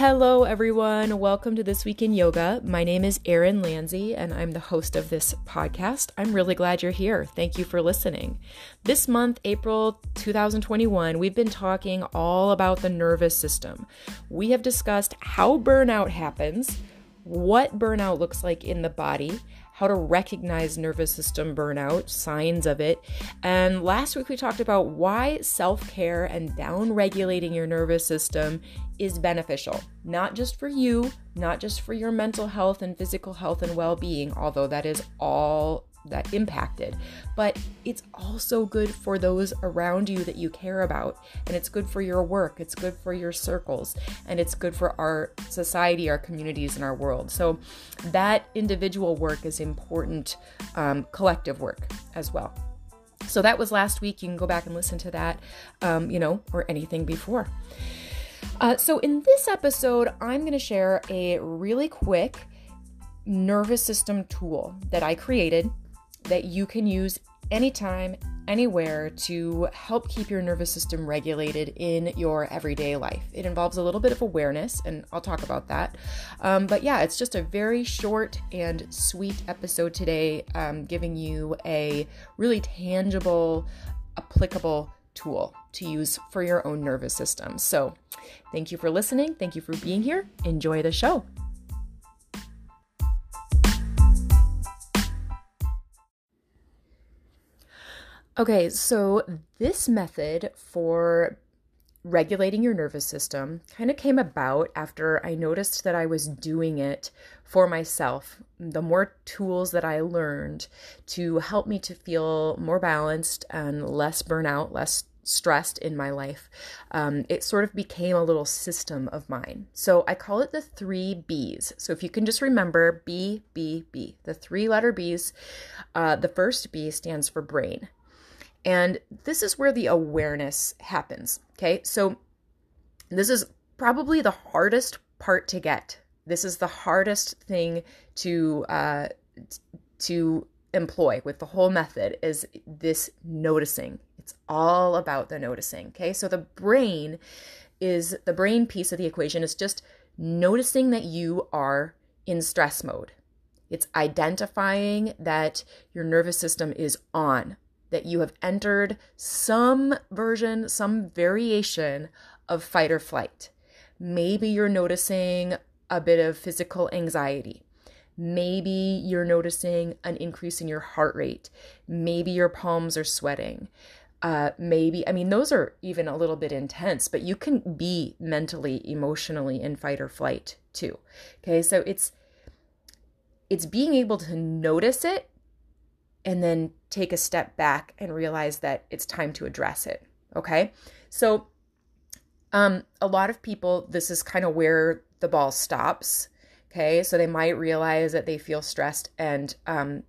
Hello, everyone. Welcome to This Week in Yoga. My name is Erin Lanzi, and I'm the host of this podcast. I'm really glad you're here. Thank you for listening. This month, April 2021, we've been talking all about the nervous system. We have discussed how burnout happens, what burnout looks like in the body, how to recognize nervous system burnout, signs of it. And last week we talked about why self care and down regulating your nervous system is beneficial, not just for you, not just for your mental health and physical health and well being, although that is all that impacted, but it's also good for those around you that you care about. And it's good for your work, it's good for your circles, and it's good for our society, our communities, and our world. So, that individual work is important, um, collective work as well. So, that was last week. You can go back and listen to that, um, you know, or anything before. Uh, so, in this episode, I'm going to share a really quick nervous system tool that I created that you can use anytime, anywhere to help keep your nervous system regulated in your everyday life. It involves a little bit of awareness, and I'll talk about that. Um, but yeah, it's just a very short and sweet episode today, um, giving you a really tangible, applicable tool to use for your own nervous system. So, thank you for listening. Thank you for being here. Enjoy the show. Okay, so this method for regulating your nervous system kind of came about after I noticed that I was doing it for myself. The more tools that I learned to help me to feel more balanced and less burnout, less stressed in my life, um, it sort of became a little system of mine. So I call it the three B's. So if you can just remember B, B, B, the three letter B's, uh, the first B stands for brain. And this is where the awareness happens. Okay. So this is probably the hardest part to get. This is the hardest thing to, uh, to employ with the whole method is this noticing. It's all about the noticing. Okay. So the brain is the brain piece of the equation is just noticing that you are in stress mode. It's identifying that your nervous system is on that you have entered some version, some variation of fight or flight. Maybe you're noticing a bit of physical anxiety. Maybe you're noticing an increase in your heart rate. Maybe your palms are sweating. Uh, maybe, I mean, those are even a little bit intense, but you can be mentally, emotionally in fight or flight too. Okay, so it's it's being able to notice it and then take a step back and realize that it's time to address it. Okay. So, um, a lot of people, this is kind of where the ball stops. Okay. So they might realize that they feel stressed and, um,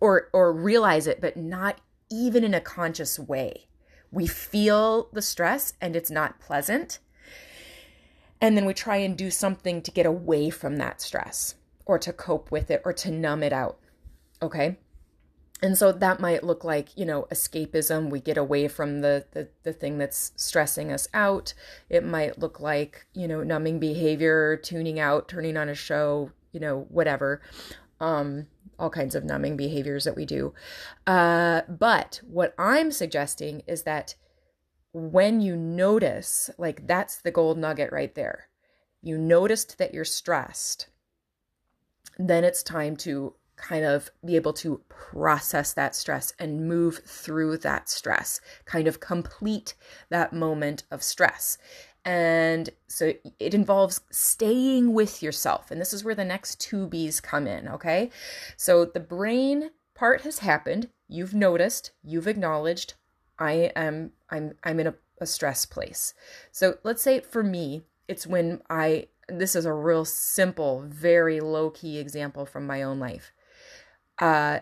or, or realize it, but not even in a conscious way. We feel the stress and it's not pleasant. And then we try and do something to get away from that stress or to cope with it or to numb it out. Okay and so that might look like you know escapism. We get away from the, the the thing that's stressing us out. It might look like you know numbing behavior tuning out turning on a show you know whatever. Um all kinds of numbing behaviors that we do. Uh but what i'm suggesting is that when you notice like that's the gold nugget right there. You noticed that you're stressed then it's time to kind of be able to process that stress and move through that stress, kind of complete that moment of stress. And so it involves staying with yourself. And this is where the next two B's come in, okay? So the brain part has happened. You've noticed, you've acknowledged, I am I'm I'm in a, a stress place. So let's say for me, it's when I this is a real simple, very low key example from my own life uh,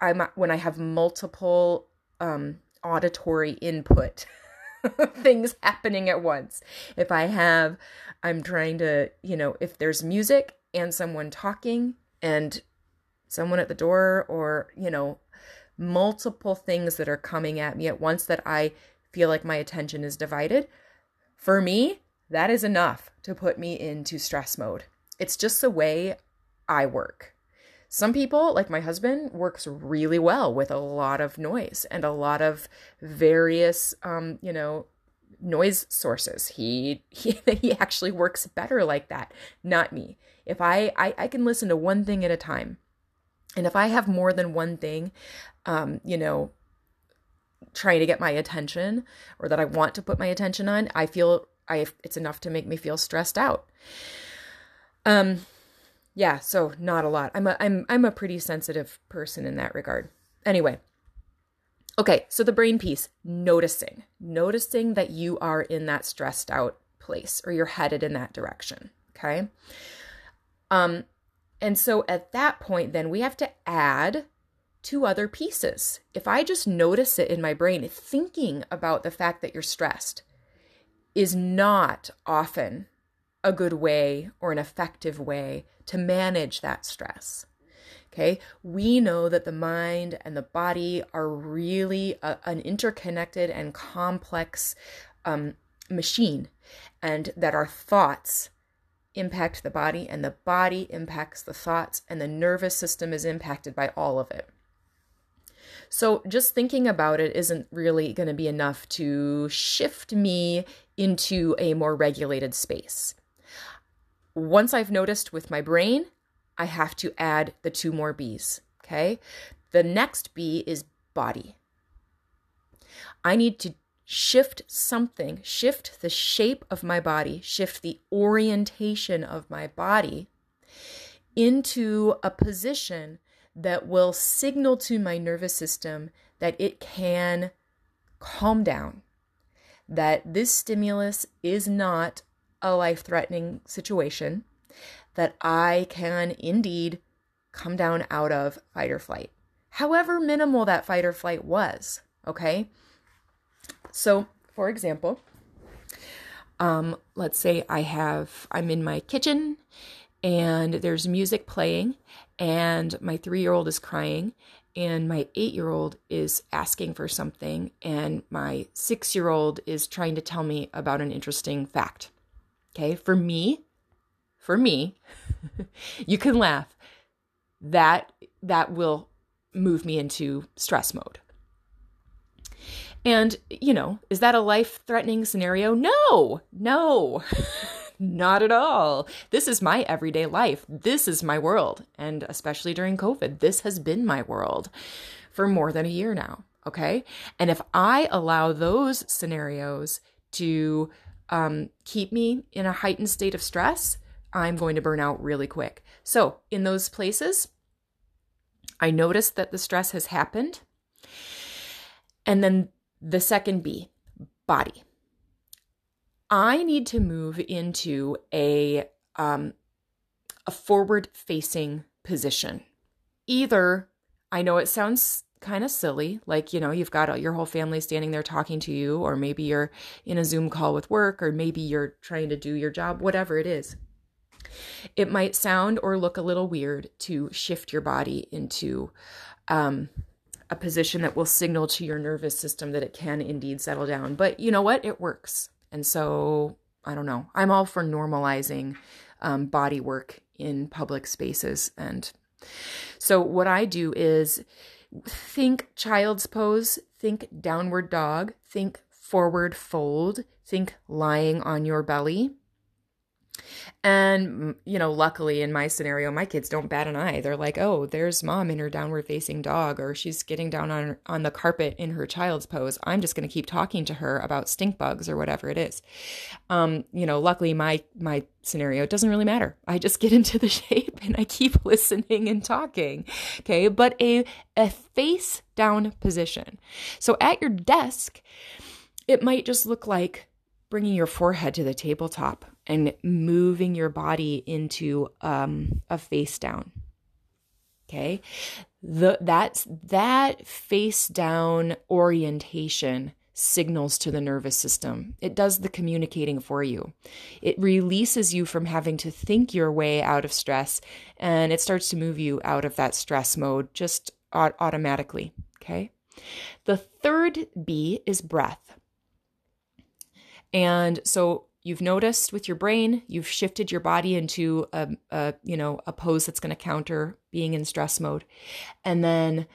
I'm when I have multiple um, auditory input things happening at once. If I have, I'm trying to, you know, if there's music and someone talking and someone at the door, or you know, multiple things that are coming at me at once that I feel like my attention is divided. For me, that is enough to put me into stress mode. It's just the way I work. Some people, like my husband, works really well with a lot of noise and a lot of various, um, you know, noise sources. He, he he actually works better like that. Not me. If I, I I can listen to one thing at a time, and if I have more than one thing, um, you know, trying to get my attention or that I want to put my attention on, I feel I it's enough to make me feel stressed out. Um yeah, so not a lot. I'm a I'm I'm a pretty sensitive person in that regard. Anyway. Okay, so the brain piece, noticing. Noticing that you are in that stressed out place or you're headed in that direction, okay? Um and so at that point then we have to add two other pieces. If I just notice it in my brain, thinking about the fact that you're stressed is not often a good way or an effective way to manage that stress. Okay, we know that the mind and the body are really a, an interconnected and complex um, machine, and that our thoughts impact the body, and the body impacts the thoughts, and the nervous system is impacted by all of it. So, just thinking about it isn't really going to be enough to shift me into a more regulated space. Once I've noticed with my brain, I have to add the two more B's. Okay. The next B is body. I need to shift something, shift the shape of my body, shift the orientation of my body into a position that will signal to my nervous system that it can calm down, that this stimulus is not a life threatening situation, that I can indeed come down out of fight or flight, however minimal that fight or flight was. Okay. So, for example, um, let's say I have, I'm in my kitchen and there's music playing, and my three year old is crying, and my eight year old is asking for something, and my six year old is trying to tell me about an interesting fact. Okay, for me, for me, you can laugh. That that will move me into stress mode. And, you know, is that a life threatening scenario? No, no. Not at all. This is my everyday life. This is my world. And especially during COVID, this has been my world for more than a year now. Okay. And if I allow those scenarios to um, keep me in a heightened state of stress, I'm going to burn out really quick. So, in those places, I notice that the stress has happened. And then the second B, body. I need to move into a um, a forward facing position. Either I know it sounds kind of silly, like you know you've got your whole family standing there talking to you, or maybe you're in a Zoom call with work, or maybe you're trying to do your job, whatever it is. It might sound or look a little weird to shift your body into um, a position that will signal to your nervous system that it can indeed settle down. But you know what? It works. And so, I don't know. I'm all for normalizing um, body work in public spaces. And so, what I do is think child's pose, think downward dog, think forward fold, think lying on your belly. And, you know, luckily in my scenario, my kids don't bat an eye. They're like, oh, there's mom in her downward facing dog, or she's getting down on, on the carpet in her child's pose. I'm just going to keep talking to her about stink bugs or whatever it is. Um, you know, luckily my, my scenario it doesn't really matter. I just get into the shape and I keep listening and talking. Okay. But a, a face down position. So at your desk, it might just look like bringing your forehead to the tabletop and moving your body into um, a face down. Okay, the that's that face down orientation signals to the nervous system. It does the communicating for you. It releases you from having to think your way out of stress and it starts to move you out of that stress mode just automatically. Okay. The third B is breath. And so you've noticed with your brain, you've shifted your body into a, a you know, a pose that's going to counter being in stress mode. And then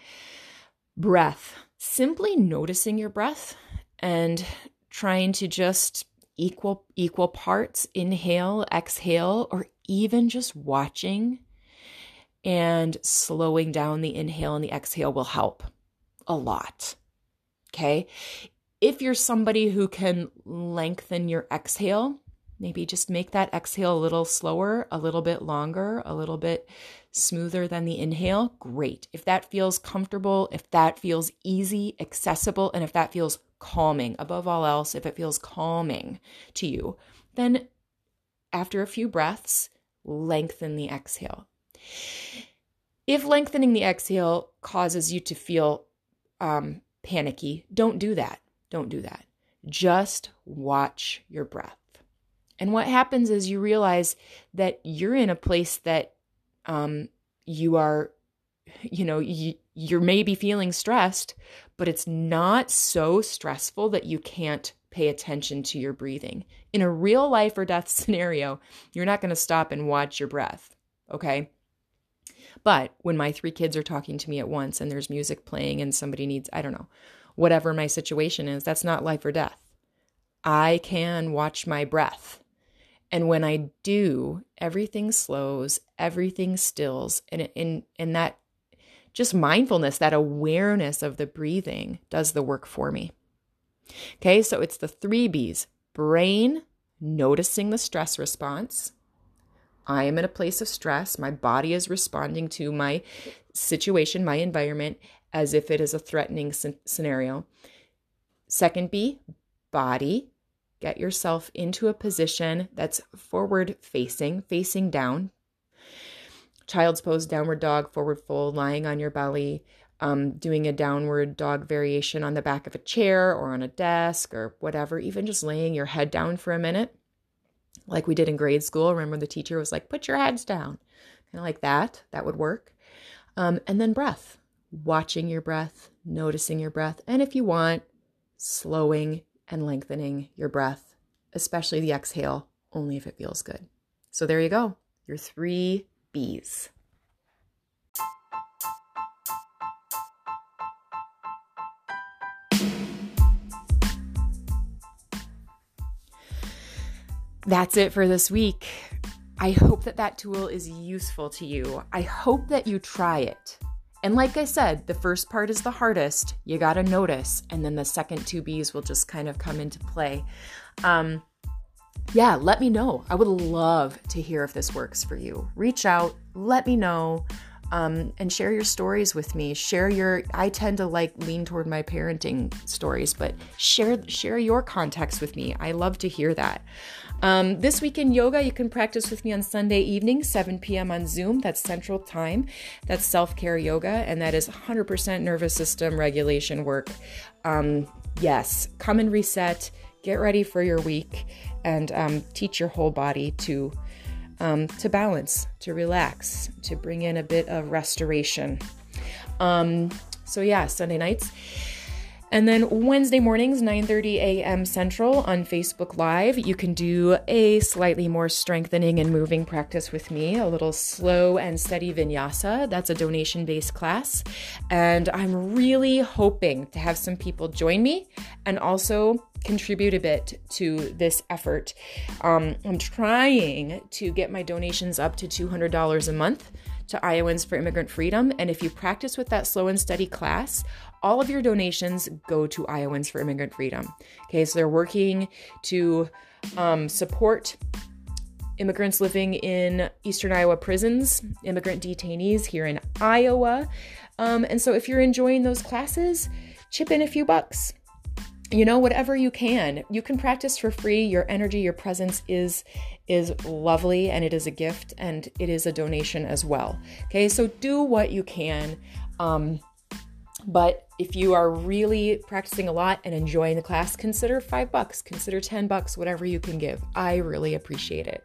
breath, simply noticing your breath and trying to just equal equal parts inhale, exhale or even just watching and slowing down the inhale and the exhale will help a lot. Okay? If you're somebody who can lengthen your exhale, maybe just make that exhale a little slower, a little bit longer, a little bit smoother than the inhale, great. If that feels comfortable, if that feels easy, accessible, and if that feels calming, above all else, if it feels calming to you, then after a few breaths, lengthen the exhale. If lengthening the exhale causes you to feel um, panicky, don't do that. Don't do that. Just watch your breath. And what happens is you realize that you're in a place that um, you are, you know, you, you're maybe feeling stressed, but it's not so stressful that you can't pay attention to your breathing. In a real life or death scenario, you're not going to stop and watch your breath. Okay. But when my three kids are talking to me at once and there's music playing and somebody needs, I don't know, whatever my situation is, that's not life or death. I can watch my breath. And when I do, everything slows, everything stills, and and and that just mindfulness, that awareness of the breathing does the work for me. Okay, so it's the three B's brain, noticing the stress response. I am in a place of stress. My body is responding to my situation, my environment, as if it is a threatening scenario. Second B, body. Get yourself into a position that's forward facing, facing down. Child's pose, downward dog, forward fold, lying on your belly, um, doing a downward dog variation on the back of a chair or on a desk or whatever, even just laying your head down for a minute, like we did in grade school. Remember, the teacher was like, put your heads down, kind of like that. That would work. Um, and then breath watching your breath, noticing your breath, and if you want, slowing and lengthening your breath, especially the exhale, only if it feels good. So there you go, your three B's. That's it for this week. I hope that that tool is useful to you. I hope that you try it. And like I said, the first part is the hardest. You got to notice. And then the second two B's will just kind of come into play. Um, yeah, let me know. I would love to hear if this works for you. Reach out, let me know, um, and share your stories with me. Share your. I tend to like lean toward my parenting stories, but share share your context with me. I love to hear that. Um, this week in yoga, you can practice with me on Sunday evening, 7 p.m. on Zoom. That's Central Time. That's self care yoga, and that is 100% nervous system regulation work. Um, yes, come and reset, get ready for your week, and um, teach your whole body to. Um, to balance, to relax, to bring in a bit of restoration. Um, so yeah, Sunday nights. And then Wednesday mornings, 9:30 a.m. Central on Facebook Live, you can do a slightly more strengthening and moving practice with me, a little slow and steady vinyasa. That's a donation-based class, and I'm really hoping to have some people join me and also contribute a bit to this effort. Um, I'm trying to get my donations up to $200 a month to Iowans for Immigrant Freedom. And if you practice with that slow and steady class, all of your donations go to Iowans for Immigrant Freedom. Okay, so they're working to um, support immigrants living in Eastern Iowa prisons, immigrant detainees here in Iowa. Um, and so if you're enjoying those classes, chip in a few bucks. You know, whatever you can. You can practice for free. Your energy, your presence is is lovely and it is a gift and it is a donation as well. Okay, so do what you can. Um, but if you are really practicing a lot and enjoying the class, consider five bucks, consider 10 bucks, whatever you can give. I really appreciate it.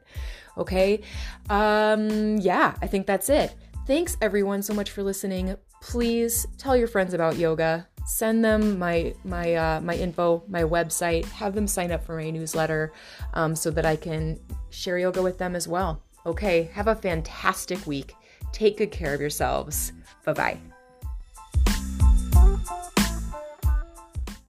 Okay. Um, yeah, I think that's it. Thanks everyone so much for listening. Please tell your friends about yoga. send them my my uh, my info, my website, have them sign up for my newsletter um, so that I can share yoga with them as well. Okay, have a fantastic week. Take good care of yourselves. Bye bye.